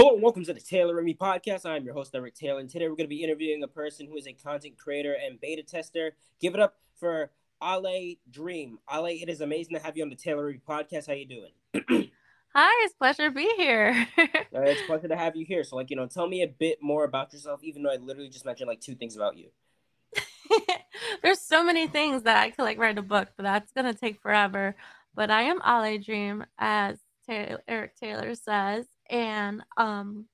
Hello and welcome to the Taylor and Me podcast. I'm your host, Eric Taylor, and today we're going to be interviewing a person who is a content creator and beta tester. Give it up for Ale Dream. Ale, it is amazing to have you on the Taylor and Me podcast. How you doing? Hi, it's a pleasure to be here. uh, it's a pleasure to have you here. So, like, you know, tell me a bit more about yourself, even though I literally just mentioned like two things about you. There's so many things that I could like write a book, but that's gonna take forever. But I am Ale Dream, as Taylor, Eric Taylor says, and um,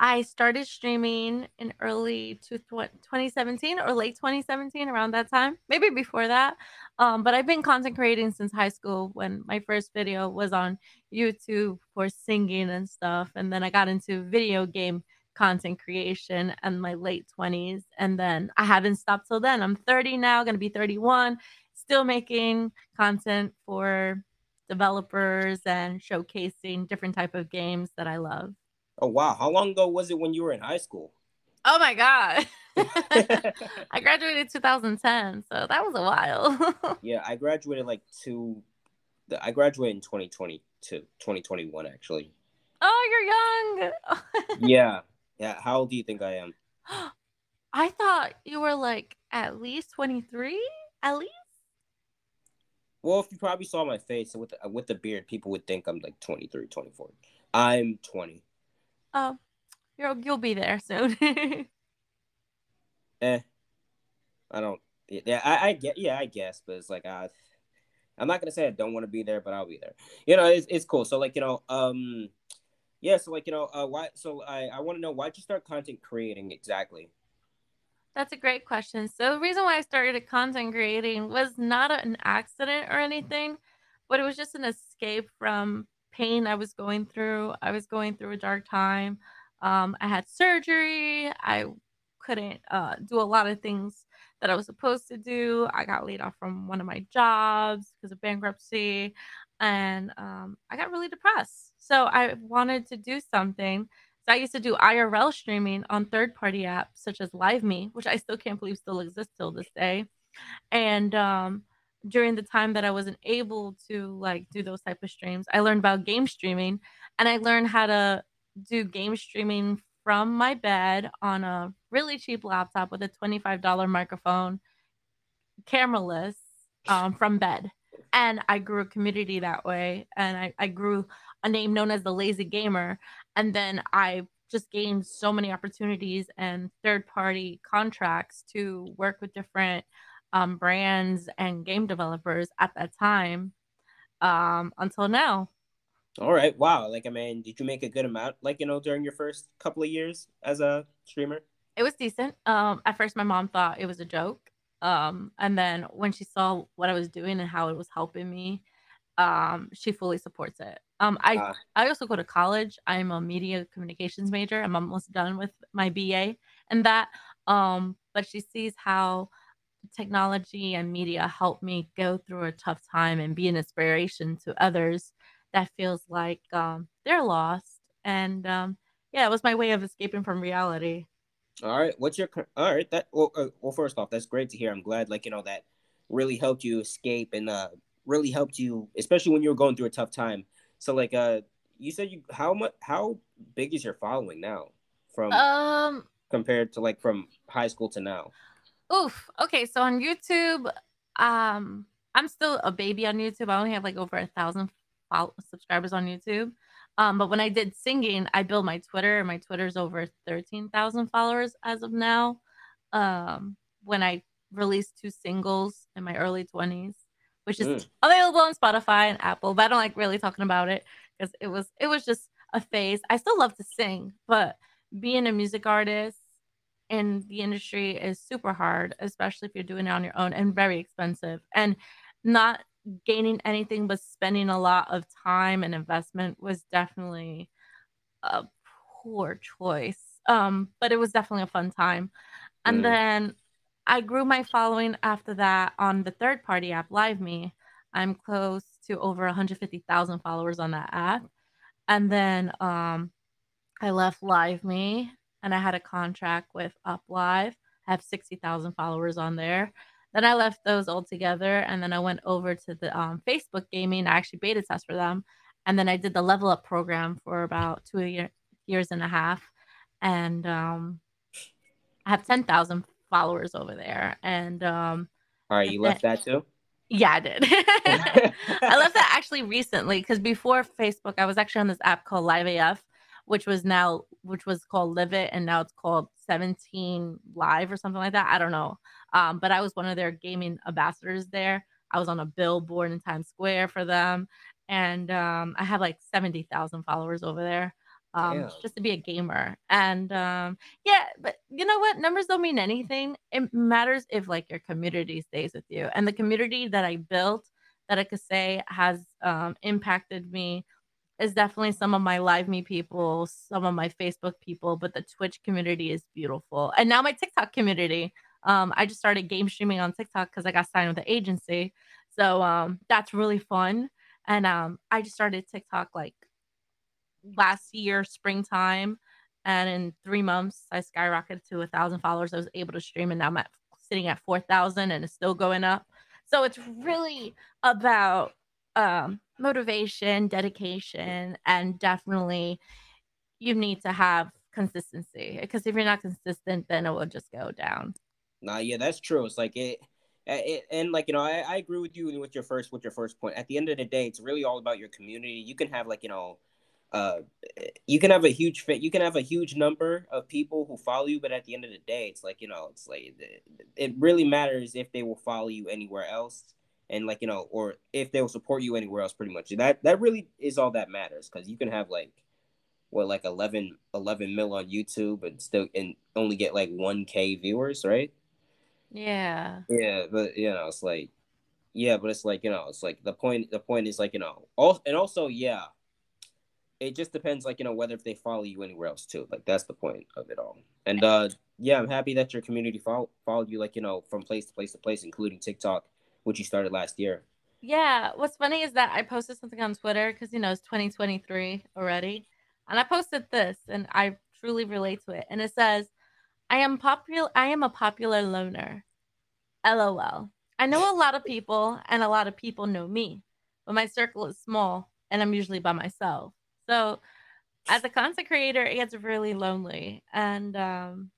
I started streaming in early 2017 or late 2017, around that time, maybe before that. Um, but I've been content creating since high school when my first video was on YouTube for singing and stuff. And then I got into video game content creation in my late 20s. And then I haven't stopped till then. I'm 30 now, to be 31, still making content for developers and showcasing different type of games that I love. Oh wow! How long ago was it when you were in high school? Oh my god! I graduated 2010, so that was a while. yeah, I graduated like two. I graduated in 2022, 2021 actually. Oh, you're young. yeah, yeah. How old do you think I am? I thought you were like at least 23, at least. Well, if you probably saw my face with the, with the beard, people would think I'm like 23, 24. I'm 20. Oh, you'll you'll be there soon. eh, I don't. Yeah, I, I get. Yeah, I guess, but it's like I. I'm not gonna say I don't want to be there, but I'll be there. You know, it's it's cool. So like you know, um, yeah. So like you know, uh, why? So I I want to know why'd you start content creating exactly? That's a great question. So the reason why I started content creating was not an accident or anything, but it was just an escape from pain I was going through. I was going through a dark time. Um, I had surgery. I couldn't uh, do a lot of things that I was supposed to do. I got laid off from one of my jobs because of bankruptcy, and um, I got really depressed. So I wanted to do something I used to do IRL streaming on third party apps such as LiveMe, which I still can't believe still exists till this day. And um, during the time that I wasn't able to like do those type of streams, I learned about game streaming and I learned how to do game streaming from my bed on a really cheap laptop with a $25 microphone, cameraless um, from bed. And I grew a community that way. And I, I grew a name known as the Lazy Gamer. And then I just gained so many opportunities and third party contracts to work with different um, brands and game developers at that time um, until now. All right. Wow. Like, I mean, did you make a good amount, like, you know, during your first couple of years as a streamer? It was decent. Um, at first, my mom thought it was a joke. Um, and then when she saw what I was doing and how it was helping me, um, she fully supports it. Um, I uh, I also go to college. I'm a media communications major. I'm almost done with my BA and that. Um, but she sees how technology and media help me go through a tough time and be an inspiration to others that feels like um, they're lost. And um, yeah, it was my way of escaping from reality. All right, what's your all right? That well, uh, well, first off, that's great to hear. I'm glad, like you know, that really helped you escape and uh, really helped you, especially when you were going through a tough time. So like uh you said you how much how big is your following now from um compared to like from high school to now? Oof. Okay, so on YouTube, um I'm still a baby on YouTube. I only have like over a thousand follow- subscribers on YouTube. Um, but when I did singing, I built my Twitter, and my Twitter's over thirteen thousand followers as of now. Um, when I released two singles in my early twenties, which is mm. available on Spotify and Apple. But I don't like really talking about it because it was it was just a phase. I still love to sing, but being a music artist in the industry is super hard, especially if you're doing it on your own and very expensive. And not gaining anything but spending a lot of time and investment was definitely a poor choice. Um, but it was definitely a fun time. And mm. then I grew my following after that on the third party app, LiveMe. I'm close to over 150,000 followers on that app. And then um, I left LiveMe and I had a contract with UpLive. I have 60,000 followers on there. Then I left those all together and then I went over to the um, Facebook gaming. I actually beta test for them. And then I did the level up program for about two, year, years and a half, and um, I have ten thousand followers over there. And um, all right, you left that too. Yeah, I did. I left that actually recently because before Facebook, I was actually on this app called Live AF, which was now which was called Live It, and now it's called 17 Live or something like that. I don't know. Um, but I was one of their gaming ambassadors there. I was on a billboard in Times Square for them, and um, I have like 70,000 followers over there. Um, just to be a gamer. And um, yeah, but you know what? Numbers don't mean anything. It matters if like your community stays with you. And the community that I built that I could say has um, impacted me is definitely some of my live me people, some of my Facebook people, but the Twitch community is beautiful. And now my TikTok community. Um, I just started game streaming on TikTok because I got signed with the agency. So um, that's really fun. And um, I just started TikTok like last year, springtime. And in three months, I skyrocketed to a thousand followers. I was able to stream, and now I'm at, sitting at 4,000 and it's still going up. So it's really about um, motivation, dedication, and definitely you need to have consistency because if you're not consistent, then it will just go down. Nah, yeah, that's true. It's like it, it and like you know, I, I agree with you with your first with your first point. At the end of the day, it's really all about your community. You can have like you know, uh, you can have a huge fit. You can have a huge number of people who follow you, but at the end of the day, it's like you know, it's like it really matters if they will follow you anywhere else and like you know or if they'll support you anywhere else pretty much that that really is all that matters because you can have like what like 11 11 mil on youtube and still and only get like 1k viewers right yeah yeah but you know it's like yeah but it's like you know it's like the point the point is like you know all and also yeah it just depends like you know whether if they follow you anywhere else too like that's the point of it all and uh yeah i'm happy that your community follow, followed you like you know from place to place to place including tiktok which you started last year. Yeah, what's funny is that I posted something on Twitter because you know it's 2023 already, and I posted this, and I truly relate to it. And it says, "I am popular. I am a popular loner." LOL. I know a lot of people, and a lot of people know me, but my circle is small, and I'm usually by myself. So, as a content creator, it gets really lonely, and um,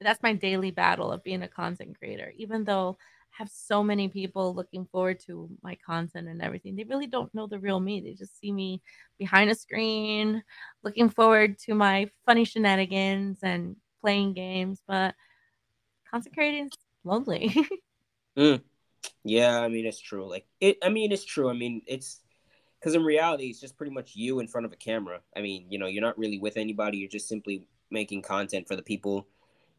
that's my daily battle of being a content creator. Even though I have so many people looking forward to my content and everything. They really don't know the real me. They just see me behind a screen, looking forward to my funny shenanigans and playing games. But content creating is lonely. mm. Yeah, I mean it's true. Like it. I mean it's true. I mean it's because in reality it's just pretty much you in front of a camera. I mean you know you're not really with anybody. You're just simply making content for the people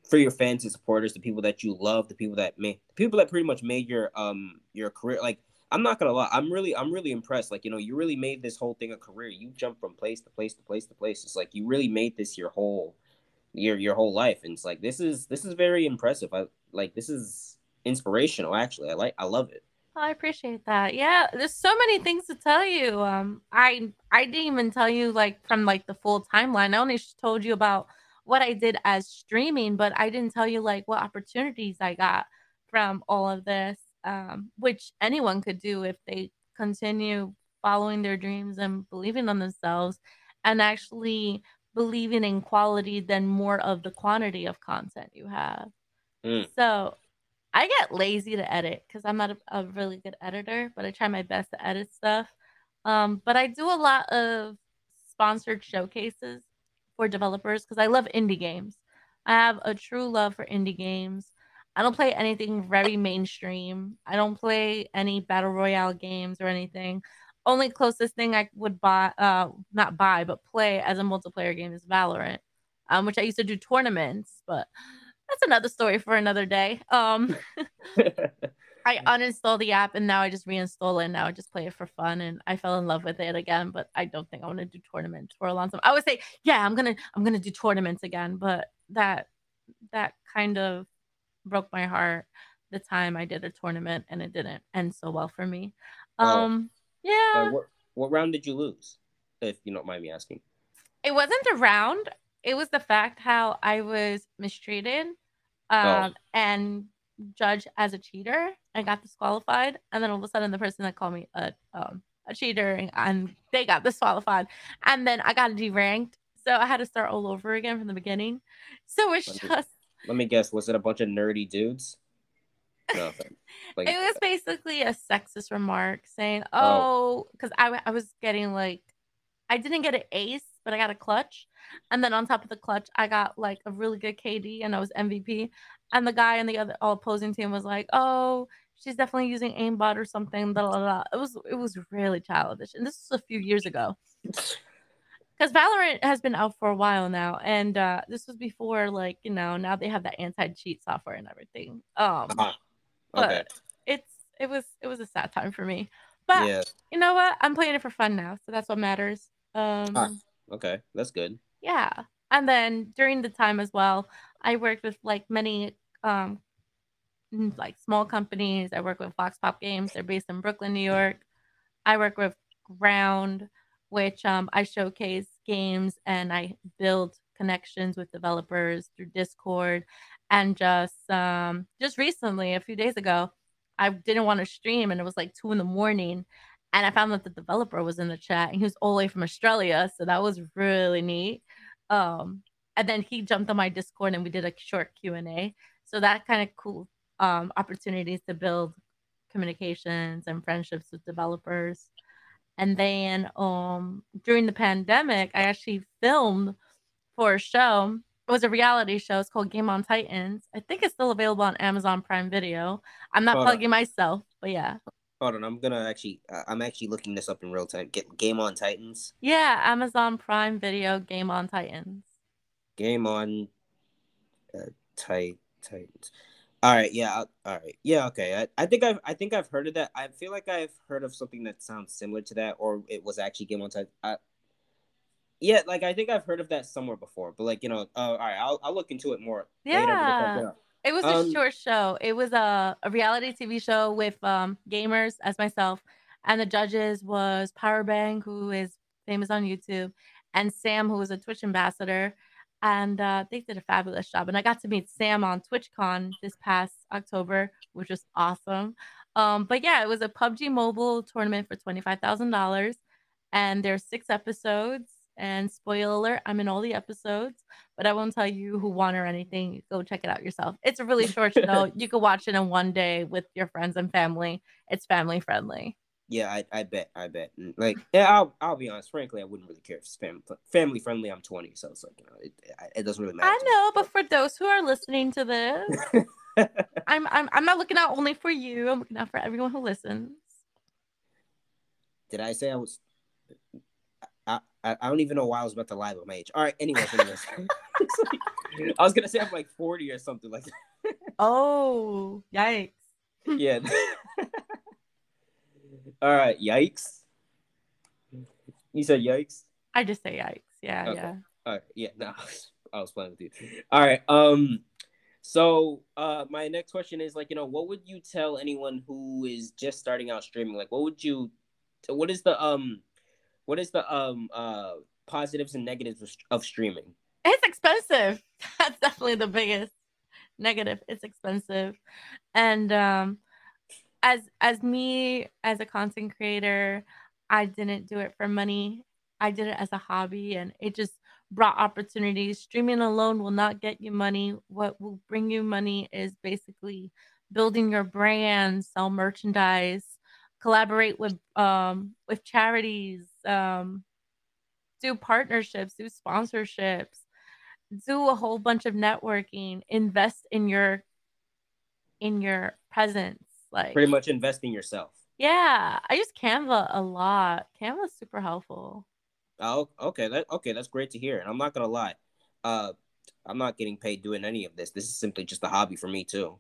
for your fans and supporters, the people that you love, the people that made the people that pretty much made your um your career. Like I'm not gonna lie, I'm really I'm really impressed. Like you know, you really made this whole thing a career. You jump from place to place to place to place. It's like you really made this your whole your your whole life, and it's like this is this is very impressive. I like this is inspirational. Actually, I like I love it. I appreciate that. Yeah, there's so many things to tell you. Um, I I didn't even tell you like from like the full timeline. I only told you about what I did as streaming, but I didn't tell you like what opportunities I got from all of this, um, which anyone could do if they continue following their dreams and believing on themselves and actually believing in quality than more of the quantity of content you have. Mm. So I get lazy to edit because I'm not a, a, really good editor, but I try my best to edit stuff. Um, but I do a lot of sponsored showcases for developers because I love indie games. I have a true love for indie games. I don't play anything very mainstream. I don't play any battle royale games or anything. Only closest thing I would buy, uh, not buy, but play as a multiplayer game is Valorant, um, which I used to do tournaments, but that's another story for another day. Um, I uninstalled the app and now I just reinstall it. And now I just play it for fun and I fell in love with it again. But I don't think I want to do tournaments for a long time. I would say, yeah, I'm gonna I'm gonna do tournaments again, but that that kind of broke my heart the time I did a tournament and it didn't end so well for me. Oh. Um, yeah. Uh, what, what round did you lose, if you don't mind me asking? It wasn't a round. It was the fact how I was mistreated, oh. um, oh. and judged as a cheater and got disqualified. And then all of a sudden, the person that called me a um, a cheater and, and they got disqualified. And then I got deranked. So I had to start all over again from the beginning. So it's Let me- just Let me guess. Was it a bunch of nerdy dudes? Nothing. Like, it was basically a sexist remark saying, Oh. "Oh, because I was getting like, I didn't get an ace, but I got a clutch, and then on top of the clutch, I got like a really good KD, and I was MVP. And the guy in the other all opposing team was like, "Oh, she's definitely using aimbot or something." Blah, blah, blah. It was it was really childish, and this was a few years ago. Because Valorant has been out for a while now, and uh, this was before, like you know, now they have that anti-cheat software and everything. Um, but okay. it's it was it was a sad time for me. But Yeah. you know what? I'm playing it for fun now, so that's what matters. Um. Okay. That's good. yeah. And then during the time as well, I worked with like many um like small companies. I work with Fox Pop Games. They're based in Brooklyn, New York. I work with Ground, which um I showcase games and I build connections with developers through Discord. And just um just recently, a few days ago, I didn't want to stream and it was like two in the morning. And I found that the developer was in the chat and he was all the way from Australia. So that was really neat. Um, and then he jumped on my Discord and we did a short Q and A. So that kind of cool um, opportunities to build communications and friendships with developers. And then um, during the pandemic, I actually filmed for a show. It was a reality show. It's called Game on Titans. I think it's still available on Amazon Prime Video. I'm not plugging myself, but yeah. Hold on. I'm gonna actually. Uh, I'm actually looking this up in real time. Get Game on Titans. Yeah, Amazon Prime Video Game on Titans. Game on. Uh, Tit Titans. All right. Yeah. All right. Yeah. Okay. I, I think I've. I think I've heard of that. I feel like I've heard of something that sounds similar to that, or it was actually Game on Titans. I, yeah. Like I think I've heard of that somewhere before, but like you know. Uh, all right. I'll I'll look into it more Yeah. like, It was Um, a short show. It was a, a reality TV show with um, gamers as myself, and the judges was Powerbang, who is famous on YouTube, and Sam, who was a Twitch ambassador, and uh, they did a fabulous job. And I got to meet Sam on TwitchCon this past October, which was awesome. Um, but yeah, it was a PUBG Mobile tournament for twenty five thousand dollars, and there's six episodes. And spoiler alert, I'm in all the episodes but I won't tell you who won or anything. Go check it out yourself. It's a really short show. You could watch it in one day with your friends and family. It's family friendly. Yeah, I, I bet, I bet. Mm, like, yeah, I'll, I'll be honest. Frankly, I wouldn't really care if it's family, family friendly. I'm 20, so it's like, you know, it, it doesn't really matter. I know, but for those who are listening to this, I'm I'm I'm not looking out only for you. I'm looking out for everyone who listens. Did I say I was? I, I, I don't even know why I was about to lie about my age. All right, anyways, anyways. Like- I was gonna say I'm like 40 or something like that. Oh, yikes! Yeah. All right, yikes. You said yikes. I just say yikes. Yeah, Okay. yeah. All right, yeah, no, I was playing with you. All right, um, so uh, my next question is like, you know, what would you tell anyone who is just starting out streaming? Like, what would you, what is the um, what is the um uh positives and negatives of, of streaming? It's expensive. That's definitely the biggest negative. It's expensive. And um as as me as a content creator, I didn't do it for money. I did it as a hobby and it just brought opportunities. Streaming alone will not get you money. What will bring you money is basically building your brand, sell merchandise, collaborate with um with charities, um do partnerships, do sponsorships, do a whole bunch of networking, invest in your in your presence. Like Pretty much invest in yourself. yeah, I use Canva a lot. Canva's super helpful. Oh, okay, that okay, that's great to hear. And I'm not gonna lie, uh, I'm not getting paid doing any of this. This is simply just a hobby for me too.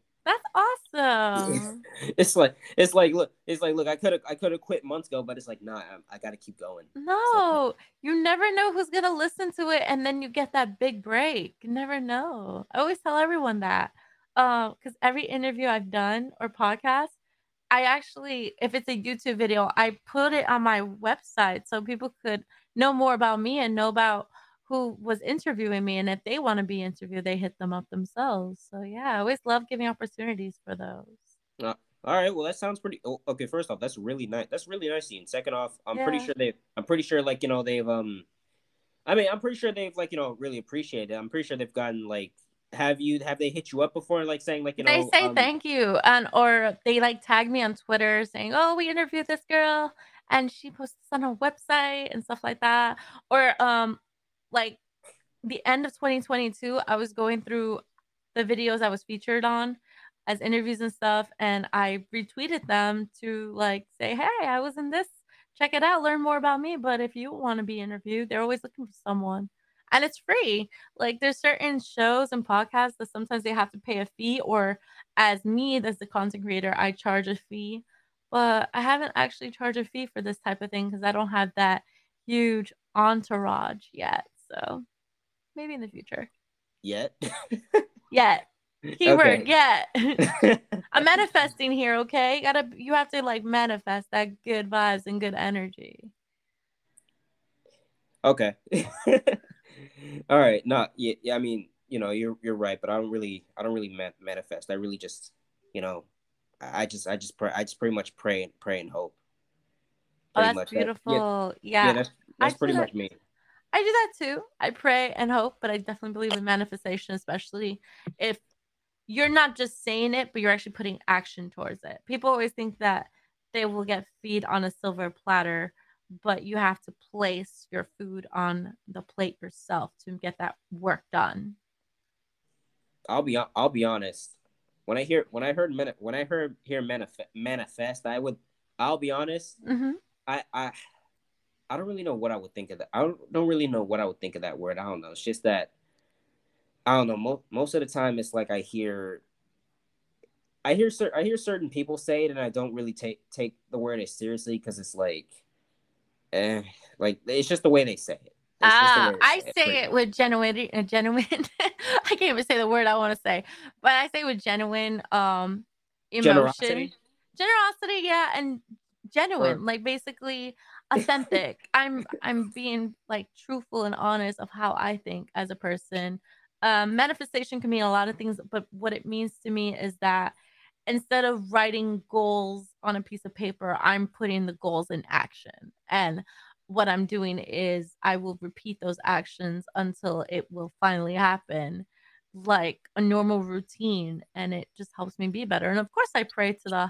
Awesome. it's like it's like look it's like look I could have I could have quit months ago but it's like nah I, I got to keep going. no, you never know who's gonna listen to it, and then you get that big break. You never know. I always tell everyone that. Uh, because every interview I've done or podcast, I actually, if it's a YouTube video, I put it on my website so people could know more about me and know about who was interviewing me. And if they want to be interviewed, they hit them up themselves. So yeah, I always love giving opportunities for those. All right, well that sounds pretty. Oh, okay, first off, that's really nice. That's really nice. And second off, I'm pretty sure they. I'm pretty sure like you know they've um. I mean, I'm pretty sure they've like you know really appreciated it. I'm pretty sure they've gotten like have you have they hit you up before like saying like you they know say um, thank you and or they like tag me on twitter saying oh we interviewed this girl and she posts on her website and stuff like that or um like the end of 2022 i was going through the videos i was featured on as interviews and stuff and i retweeted them to like say hey i was in this check it out learn more about me but if you want to be interviewed they're always looking for someone and it's free. Like there's certain shows and podcasts that sometimes they have to pay a fee, or as me, as the content creator, I charge a fee. But I haven't actually charged a fee for this type of thing because I don't have that huge entourage yet. So maybe in the future. yet. Yet. Keyword Okay. yet. I'm manifesting here, okay? You gotta you have to like manifest that good vibes and good energy. okay. All right. No. Yeah, yeah. I mean, you know, you're you're right, but I don't really I don't really man- manifest. I really just you know, I just I just pray I just pretty much pray and pray and hope. Oh, that's much that- yeah, beautiful. yeah, Yeah. that's I that's pretty that much me. I do that too. I pray and hope, but I definitely believe in manifestation, especially if you're not just saying it, but you're actually putting action towards it. People always think that they will get feed on a silver platter, but you have to place your food on the plate yourself to get that work done. I'll be I'll be honest. When I hear when I heard when I heard hear manifest manifest, I would I'll be honest. hmm I I I don't really know what I would think of that. I don't, really know what I would think of that word. I don't know. It's just that I don't know. Most most of the time, it's like I hear I hear cer- I hear certain people say it, and I don't really take take the word as seriously because it's like, eh, like it's just the way they say it. Ah, way I it, say pretty it with genuine, uh, genuine. I can't even say the word I want to say, but I say with genuine um emotion, generosity. generosity, yeah, and genuine, like basically authentic. I'm I'm being like truthful and honest of how I think as a person. Um, manifestation can mean a lot of things, but what it means to me is that instead of writing goals on a piece of paper, I'm putting the goals in action. And what I'm doing is I will repeat those actions until it will finally happen, like a normal routine. And it just helps me be better. And of course, I pray to the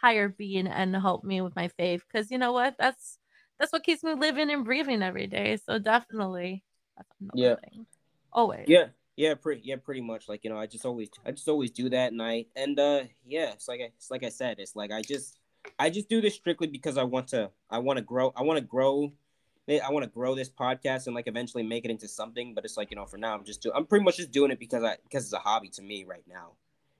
higher being and help me with my faith because you know what? That's that's what keeps me living and breathing every day. So definitely, Yeah. thing. Always. Yeah, yeah, pretty, yeah, pretty much. Like you know, I just always, I just always do that, and I, and uh, yeah, it's like, I, it's like I said, it's like I just, I just do this strictly because I want to, I want to grow, I want to grow, I want to grow this podcast and like eventually make it into something. But it's like you know, for now, I'm just, do, I'm pretty much just doing it because I, because it's a hobby to me right now.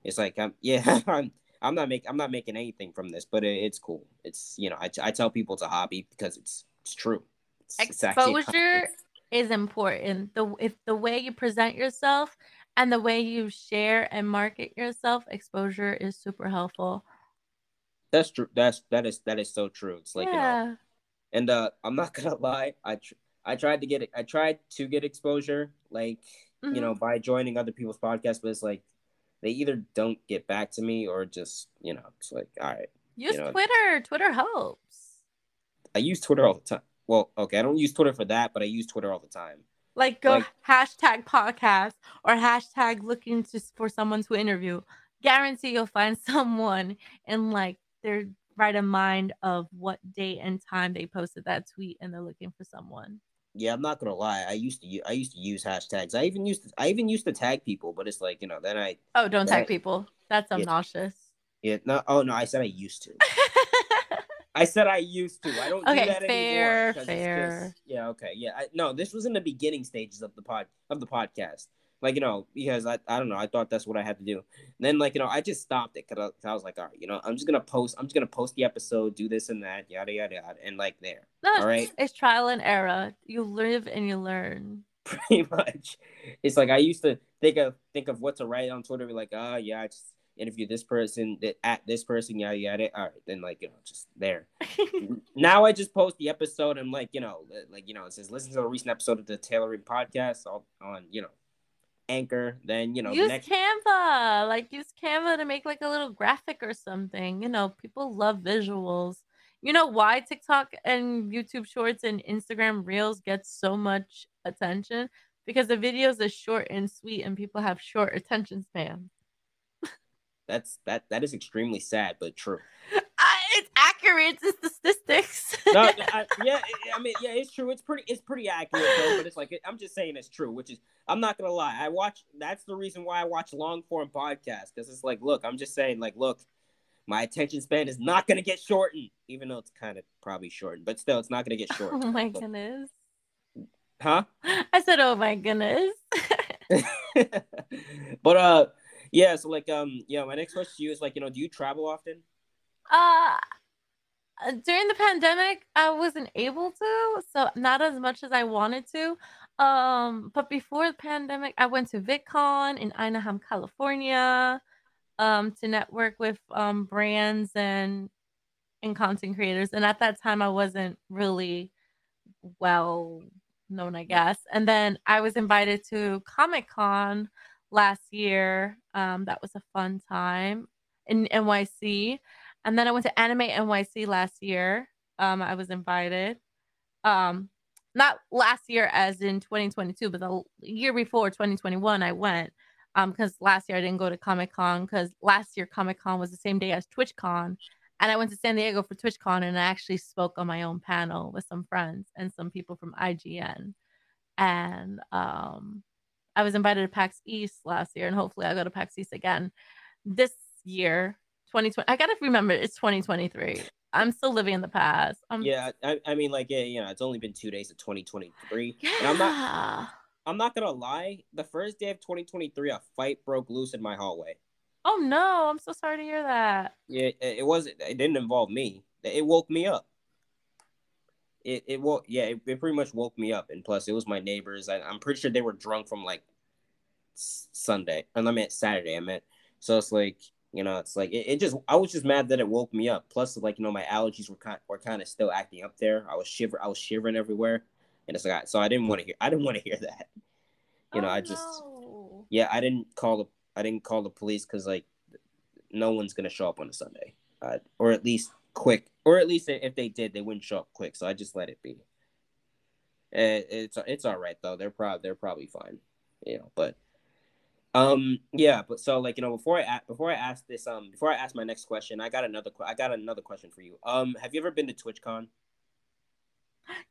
It's like I'm, yeah, I'm, I'm not making, I'm not making anything from this, but it, it's cool. It's you know, I, I tell people it's a hobby because it's, it's true. It's, it's actually a exposure is important the if the way you present yourself and the way you share and market yourself exposure is super helpful That's true. That's that is that is so true. It's like you know. yeah And uh, I'm not gonna lie, I tr- I tried to get it. I tried to get exposure, like Mhm. you know, by joining other people's podcasts, but it's like they either don't get back to me or just you know, it's like all right. use know- twitter twitter helps I use Twitter all the time. Well, okay, I don't use Twitter for that, but I use Twitter all the time. like go Like- hashtag podcast or hashtag looking to for someone to interview guarantee you'll find someone in like their right of mind of what date and time they posted that tweet and they're looking for someone Yeah, I'm not gonna lie. I used to I used to use hashtags. I even used to, I even used to tag people, but it's like you know, then I oh don't tag That- people that's Yeah. obnoxious yeah no oh no, I said I used to. I said I used to. I don't Okay, do that fair, anymore. fair. just- yeah, okay, yeah. I, no, this was in the beginning stages of the pod of the podcast. Like you know, because I, I don't know, I thought that's what I had to do. And then like you know, I just stopped it because I, I was like, all right, you know, I'm just gonna post, I'm just gonna post the episode, do this and that, yada yada yada, and like there, No, all right, it's trial and error. You live and you learn. pretty much. It's like I used to think of think of what to write on Twitter, be like, oh yeah, I just interview this person, that at this person, yada yada. All right, then like you know, just there. now I just post the episode and like you know like you know it says listen to a recent episode of the tailoring podcast on, on you know anchor then you know use next Canva. Like use Canva to make like a little graphic or something. You know, people love visuals. You know why TikTok and YouTube Shorts and Instagram Reels get so much attention because the videos are short and sweet and people have short attention spans. That's that that is extremely sad but true. it's accurate. It's the statistics. no, I, yeah, I mean, yeah, it's true. It's pretty, it's pretty accurate though. But it's like I'm just saying it's true, which is I'm not gonna lie. I watch. That's the reason why I watch long form podcasts because it's like, look, I'm just saying, like, look, my attention span is not gonna get shortened, even though it's kind of probably shortened, but still, it's not gonna get shortened. Oh my goodness. Huh? I said, oh my goodness. but uh, yeah. So like, um, yeah. My next question to you is like, you know, do you travel often? Uh, during the pandemic, I wasn't able to, so not as much as I wanted to. Um, but before the pandemic, I went to VidCon in Anaheim, California, um, to network with um brands and and content creators. And at that time, I wasn't really well known, I guess. And then I was invited to Comic Con last year. Um, that was a fun time in NYC. And then I went to Anime NYC last year. Um, I was invited. Um, not last year as in 2022, but the year before 2021, I went. Um, because last year I didn't go to Comic Con because last year Comic Con was the same day as TwitchCon. And I went to San Diego for TwitchCon and I actually spoke on my own panel with some friends and some people from IGN. And um I was invited to PAX East last year, and hopefully I'll go to PAX East again this year 2020. I gotta remember it's 2023. I'm still living in the past. I'm... Yeah, I, I mean, like, yeah, you know, it's only been two days of 2023. Yeah. And I'm not, I'm not gonna lie. The first day of 2023, a fight broke loose in my hallway. Oh no! I'm so sorry to hear that. Yeah, it, it wasn't. It didn't involve me. It woke me up. It it woke. Yeah, it, it pretty much woke me up. And plus, it was my neighbors. I, I'm pretty sure they were drunk from like Sunday. And I meant Saturday. I meant so it's like you know, it's like it, it, just I was just mad that it woke me up. Plus, like you know, my allergies were kind were kind of still acting up there. I was shiver I was shivering everywhere, and it's like so I didn't want to hear I didn't want to hear that. You oh, know, I just no. yeah I didn't call the I didn't call the police because like no one's gonna show up on a Sunday, uh, or at least quick, or at least if they did, they wouldn't show up quick. So I just let it be. It, it's it's all right though. They're probably they're probably fine, you know. But um, yeah, but so like you know, before I before I ask this, um, before I ask my next question, I got another I got another question for you. Um, have you ever been to TwitchCon?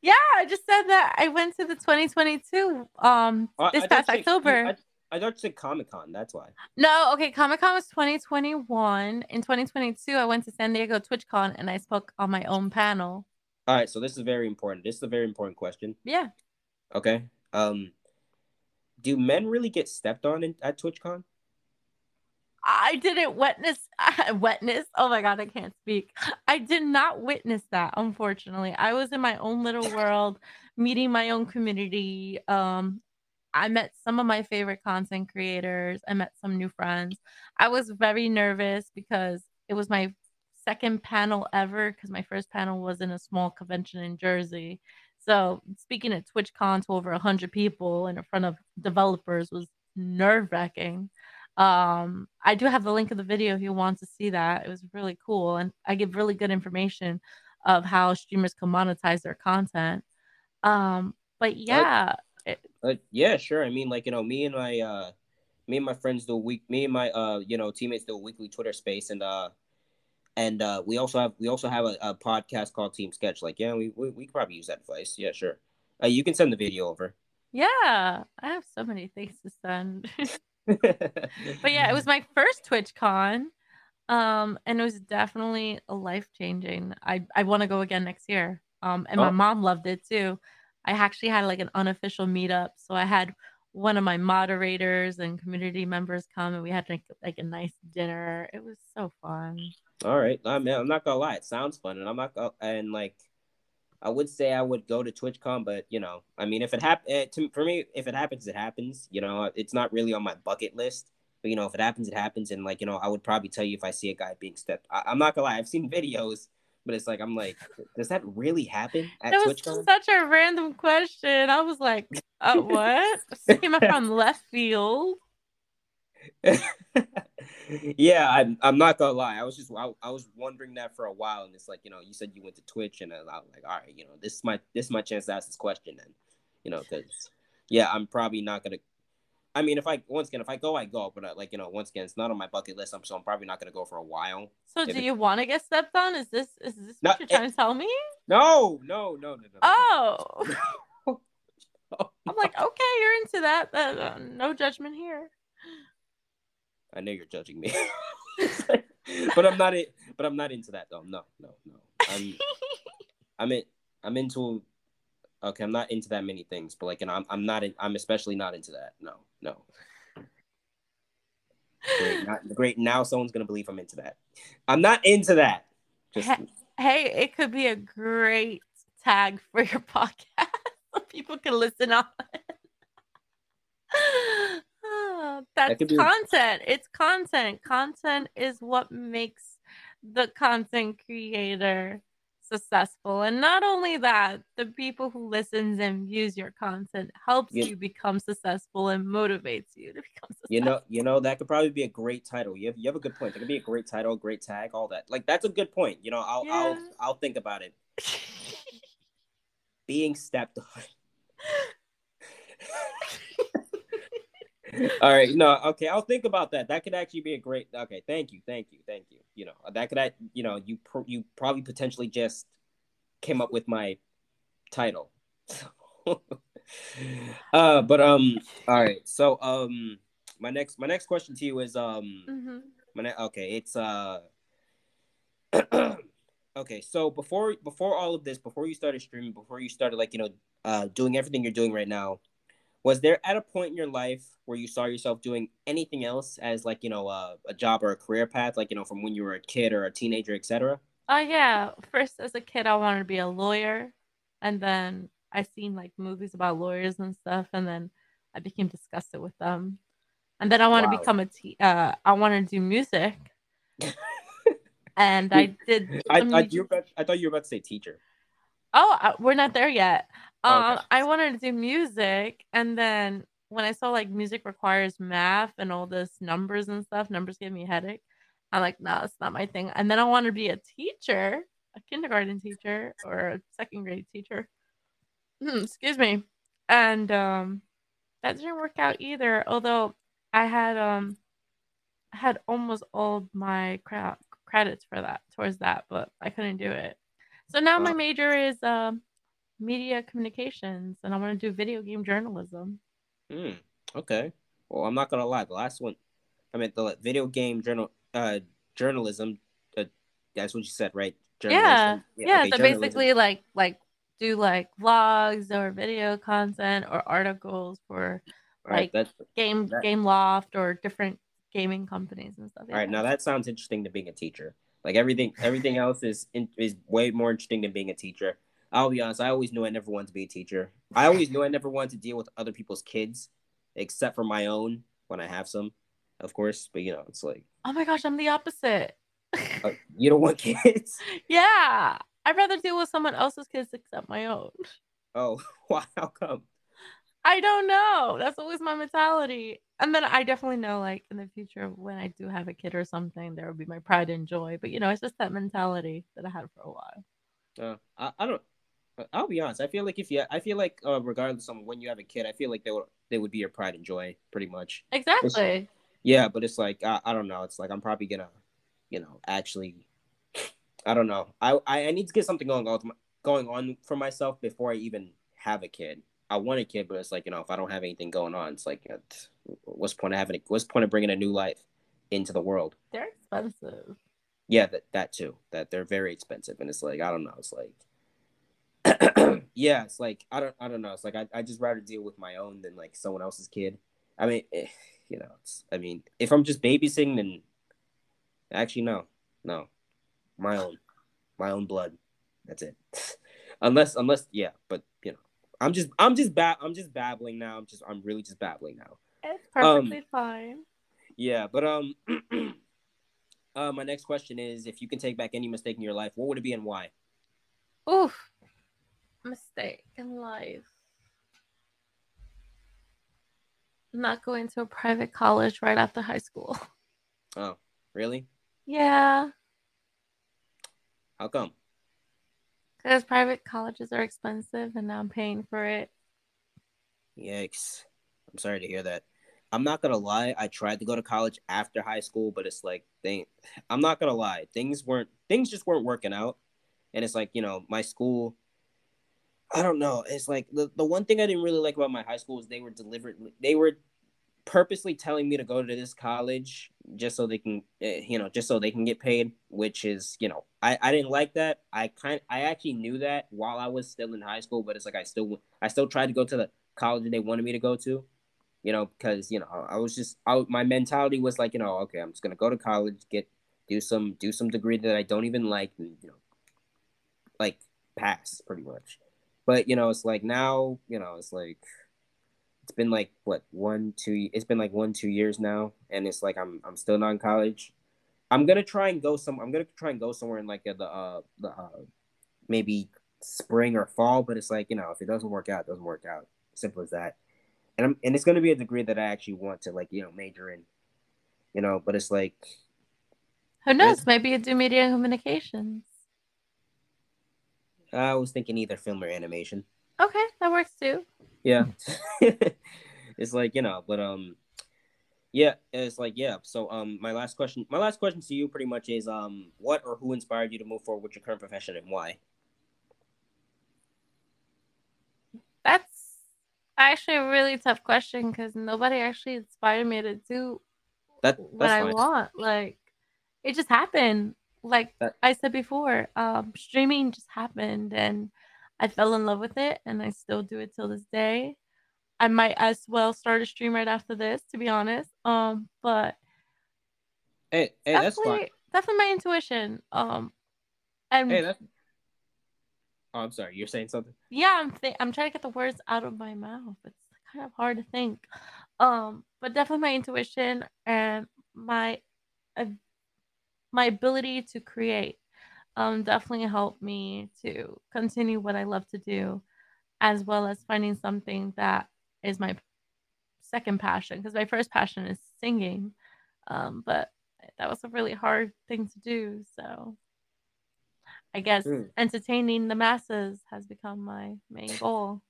Yeah, I just said that I went to the 2022 um uh, this past October. I, I thought you said Comic Con. That's why. No, okay. Comic Con was 2021. In 2022, I went to San Diego TwitchCon and I spoke on my own panel. All right, so this is very important. This is a very important question. Yeah. Okay. Um, do men really get stepped on in, at TwitchCon? I didn't witness uh, witness. Oh my god, I can't speak. I did not witness that. Unfortunately, I was in my own little world, meeting my own community. Um, I met some of my favorite content creators. I met some new friends. I was very nervous because it was my second panel ever. Because my first panel was in a small convention in Jersey, so speaking at TwitchCon to over 100 people and in front of developers was nerve wracking. Um, I do have the link of the video if you want to see that. It was really cool. And I give really good information of how streamers can monetize their content. Um, but yeah. Uh, uh, yeah, sure. I mean, like, you know, me and my, uh, me and my friends do a week, me and my, uh, you know, teammates do a weekly Twitter space and, uh, and uh, we also have we also have a, a, podcast called Team Sketch. Like, yeah, we we, we could probably use that advice. Yeah, sure. Uh, you can send the video over. Yeah, I have so many things to send. but yeah, it was my first TwitchCon, um, and it was definitely a life changing. I I want to go again next year. Um, and oh. my mom loved it too. I actually had like an unofficial meetup, so I had one of my moderators and community members come, and we had like, like a nice dinner. It was so fun. All right, I mean, I'm not gonna lie, it sounds fun, and I'm not gonna, and like, I would say I would go to TwitchCon, but you know, I mean, if it happens, eh, for me, if it happens, it happens. You know, it's not really on my bucket list, but you know, if it happens, it happens, and like, you know, I would probably tell you if I see a guy being stepped. I, am not gonna lie, I've seen videos, but it's like I'm like, does that really happen at that TwitchCon? such a random question. I was like, uh, what? Came up from left field. yeah, I'm, I'm not gonna lie. I was just I, I, was wondering that for a while, and it's like you know, you said you went to Twitch, and I was like, all right, you know, this is my this is my chance to ask this question, then, you know, because yeah, I'm probably not gonna. I mean, if I once again, if I go, I go. But uh, like you know, once again, it's not on my bucket list. I'm so I'm probably not gonna go for a while. So, If do it- you want to get stepped on? Is this is this what you're trying to tell me? No, no, no, no, no. Oh, I'm like, okay, you're into that. that uh, no judgment here. I know you're judging me, but I'm not. In, but I'm not into that though. No, no, no. I'm. I'm in. I'm into. Okay, I'm not into that many things, but like, and I'm. I'm not. In, I'm especially not into that. No, no. Great. Not great. Now someone's gonna believe I'm into that. I'm not into that. Just He- hey, it could be a great tag for your podcast people can listen on it. Ah, That's be a- content. It's content. Content is what makes the content creator successful. And not only that, the people who listens and views your content helps You- you become successful and motivates you to become successful. you know, you know that could probably be a great title. You have, you have a good point. That could be a great title, great tag, all that. Like that's a good point. You know, I'll I'll I'll think about it. Being stepped on. All right, no, okay, I'll think about that. That could actually be a great. Okay, thank you, thank you, thank you. You know, that could, you know, you you probably potentially just came up with my title. uh, but um, all right. So um, my next my next question to you is um, Mhm. my ne- okay, it's uh, okay. So before before all of this, before you started streaming, before you started like you know uh doing everything you're doing right now, was there at a point in your life where you saw yourself doing anything else as like you know uh, a job or a career path, like you know from when you were a kid or a teenager, etc. Oh yeah. First as a kid I wanted to be a lawyer and then I seen like movies about lawyers and stuff and then I became disgusted with them. And then I want to become a te- uh I wanted to do music. and I did I, some I, you about, I thought you were about to say teacher. Oh, uh, we're not there yet. Oh, Um, okay. I wanted to do music, and then when I saw like music requires math and all this numbers and stuff, numbers gave me a headache. I'm like, no, it's not my thing. And then I want to be a teacher, a kindergarten teacher or a second grade teacher. Hmm, Excuse me. And um, that didn't work out either. Although I had um, I had almost all my cra- credits for that towards that, but I couldn't do it. So now my major is um, media communications, and I want to do video game journalism. Hmm. Okay. Well, I'm not gonna lie. The last one, I mean, the video game journal, uh, journalism. Uh, that's what you said, right? Yeah, Journalism. yeah. okay, so journalism. basically, like like do like vlogs or video content or articles for right, like, game That- Gameloft or different gaming companies and stuff. all right. yeah. Now that sounds interesting to being a teacher. Like everything, everything else is in, is way more interesting than being a teacher. I'll be honest. I always knew I never wanted to be a teacher. I always knew I never wanted to deal with other people's kids, except for my own when I have some, of course. But you know, it's like oh my gosh, I'm the opposite. uh, you don't want kids. yeah, I'd rather deal with someone else's kids except my own. Oh, why? How come? I don't know. That's always my mentality. And then I definitely know, like in the future, when I do have a kid or something, there will be my pride and joy. But you know, it's just that mentality that I had for a while. Uh, I, I don't. I'll be honest. I feel like if you, I feel like uh, regardless of when you have a kid, I feel like they would they would be your pride and joy, pretty much. Exactly. Yeah, but it's like I, I don't know. It's like I'm probably gonna, you know, actually, I don't know. I I need to get something going on going on for myself before I even have a kid. I want a kid, but it's like you know, if I don't have anything going on, it's like, uh, what's the point of having? What's the point of bringing a new life into the world? They're expensive. Yeah, that that too. That they're very expensive, and it's like I don't know. It's like, yeah, it's like I don't I don't know. It's like I I just rather deal with my own than like someone else's kid. I mean, eh, you know, it's I mean, if I'm just babysitting, then actually no, no, my own, my own blood. That's it. unless unless yeah, but you know, I'm just I'm just ba- I'm just babbling now. I'm just I'm really just babbling now. It's Um, perfectly fine. Yeah, but um, uh, my next question is: If you can take back any mistake in your life, what would it be and why? Oof. Mistake in life. Not going to a private college right after high school. Oh, really? Yeah, How come? because private colleges are expensive and now I'm paying for it. Yikes! I'm sorry to hear that. I'm not gonna lie. I tried to go to college after high school, but it's like they. I'm not gonna lie. Things weren't. Things just weren't working out, and it's like you know my school. I don't know. It's like the the one thing I didn't really like about my high school is they were deliberately they were purposely telling me to go to this college just so they can eh, you know just so they can get paid which is you know i i didn't like that i kind i actually knew that while i was still in high school but it's like i still i still tried to go to the college that they wanted me to go to you know because you know i was just I, my mentality was like you know okay i'm just gonna go to college get do some do some degree that i don't even like and you know like pass pretty much but you know it's like now you know it's like it's been like what one two it's been like one two years now and it's like i'm i'm still not in college. I'm gonna try and go some i'm gonna try and go somewhere in like the uh the uh maybe spring or fall but it's like you know if it doesn't work out it doesn't work out. Simple as that. And i'm and it's gonna be a degree that i actually want to like you know major in you know but it's like who knows? Maybe you do media and communications i was thinking either film or animation. Okay that works too. Yeah. It's like you know but um yeah it's like yeah so um my last question my last question to you pretty much is um what or who inspired you to move forward with your current profession and why? That's actually a really tough question because nobody actually inspired me to do that what i want like it just happened like that, i said before um streaming just happened and I fell in love with it and I still do it till this day. I might as well start a stream right after this, to be honest. Um, but hey, hey, that's fine. Definitely my intuition. Um, and hey, that's. Oh, I'm sorry. You're saying something. Yeah, I'm. Th- I'm trying to get the words out of my mouth. It's kind of hard to think. Um, but definitely my intuition and my, uh, my ability to create um, definitely helped me to continue what I love to do, as well as finding something that is my second passion. Because my first passion is singing, um, but that was a really hard thing to do. So I guess mm. entertaining the masses has become my main goal.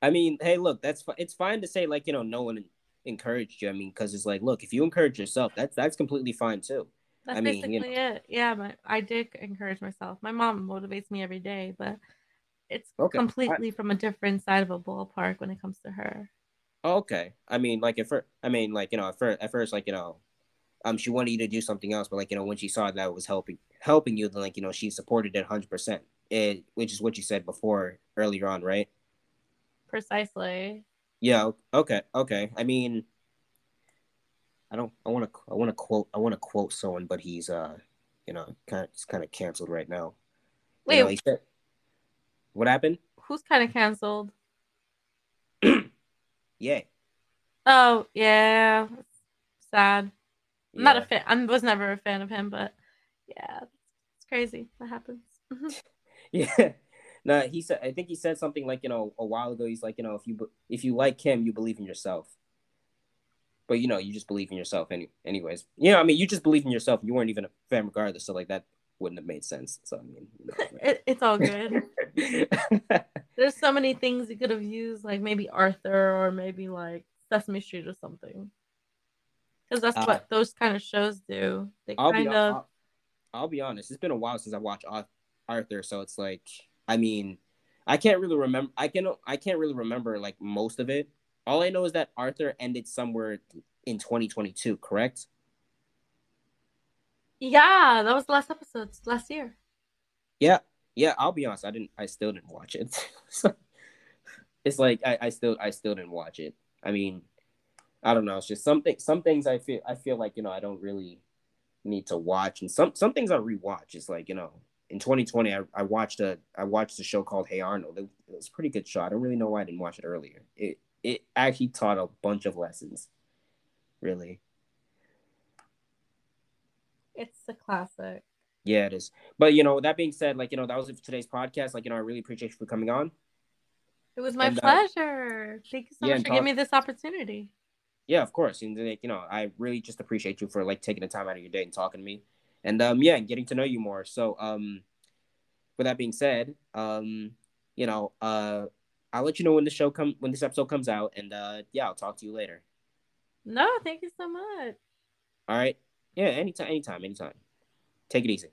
I mean, hey, look, that's it's fine to say like you know no one encouraged you. I mean, because it's like, look, if you encourage yourself, that's that's completely fine too. That's I mean, basically you know. it. Yeah, my, I did encourage myself. My mom motivates me every day, but it's okay. completely from a different side of a ballpark when it comes to her. Okay, I mean, like at first, I mean, like you know, at first, at first, like you know, um, she wanted you to do something else, but like you know, when she saw that it was helping helping you, then like you know, she supported it hundred percent. It, which is what you said before earlier on, right? Precisely. Yeah. Okay. Okay. I mean, I don't. I want to. I want to quote. I want to quote someone, but he's uh, you know, kind of kind of canceled right now. Wait. You know, said, what happened? Who's kind of canceled? yeah. Oh yeah, sad. I'm not a fan. I was never a fan of him, but yeah, it's crazy. That happens. yeah. No, he said. I think he said something like you know a while ago. He's like you know if you if you like him, you believe in yourself but you know, you just believe in yourself any anyways. You know, I mean, you just believe in yourself. You weren't even a fan regardless, so like that wouldn't have made sense. So I mean, you know, it, it's all good. There's so many things you could have used, like maybe Arthur or maybe like Sesame Street or something. Because that's uh, what those kind of shows do. They I'll kind be, of. I'll, I'll be honest. It's been a while since I watched Arthur, so it's like, I mean, I can't really remember. I can I can't really remember like most of it all I know is that Arthur ended somewhere in 2022, correct? Yeah, that was the last episode last year. Yeah, yeah. I'll be honest, I didn't. I still didn't watch it. it's like I, I still, I still didn't watch it. I mean, I don't know. It's just something. Some things I feel, I feel like you know, I don't really need to watch, and some some things I rewatch. It's like you know, in 2020, I, I watched a I watched a show called Hey Arnold. It, it was a pretty good show. I don't really know why I didn't watch it earlier. It it actually taught a bunch of lessons. Really. It's a classic. Yeah, it is. But you know, that being said, like you know, that was it for today's podcast. Like you know, I really appreciate you for coming on. It was my and, uh, pleasure. Uh, Thank you so yeah, much for talk- giving me this opportunity. Yeah, of course. And like, you know, I really just appreciate you for like taking the time out of your day and talking to me. And um yeah, and getting to know you more. So um with that being said, um, you know, uh I'll let you know when the show come when this episode comes out, and uh, yeah, I'll talk to you later. No, thank you so much. All right. Yeah, anytime, anytime, anytime. Take it easy.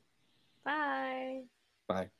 Bye. Bye.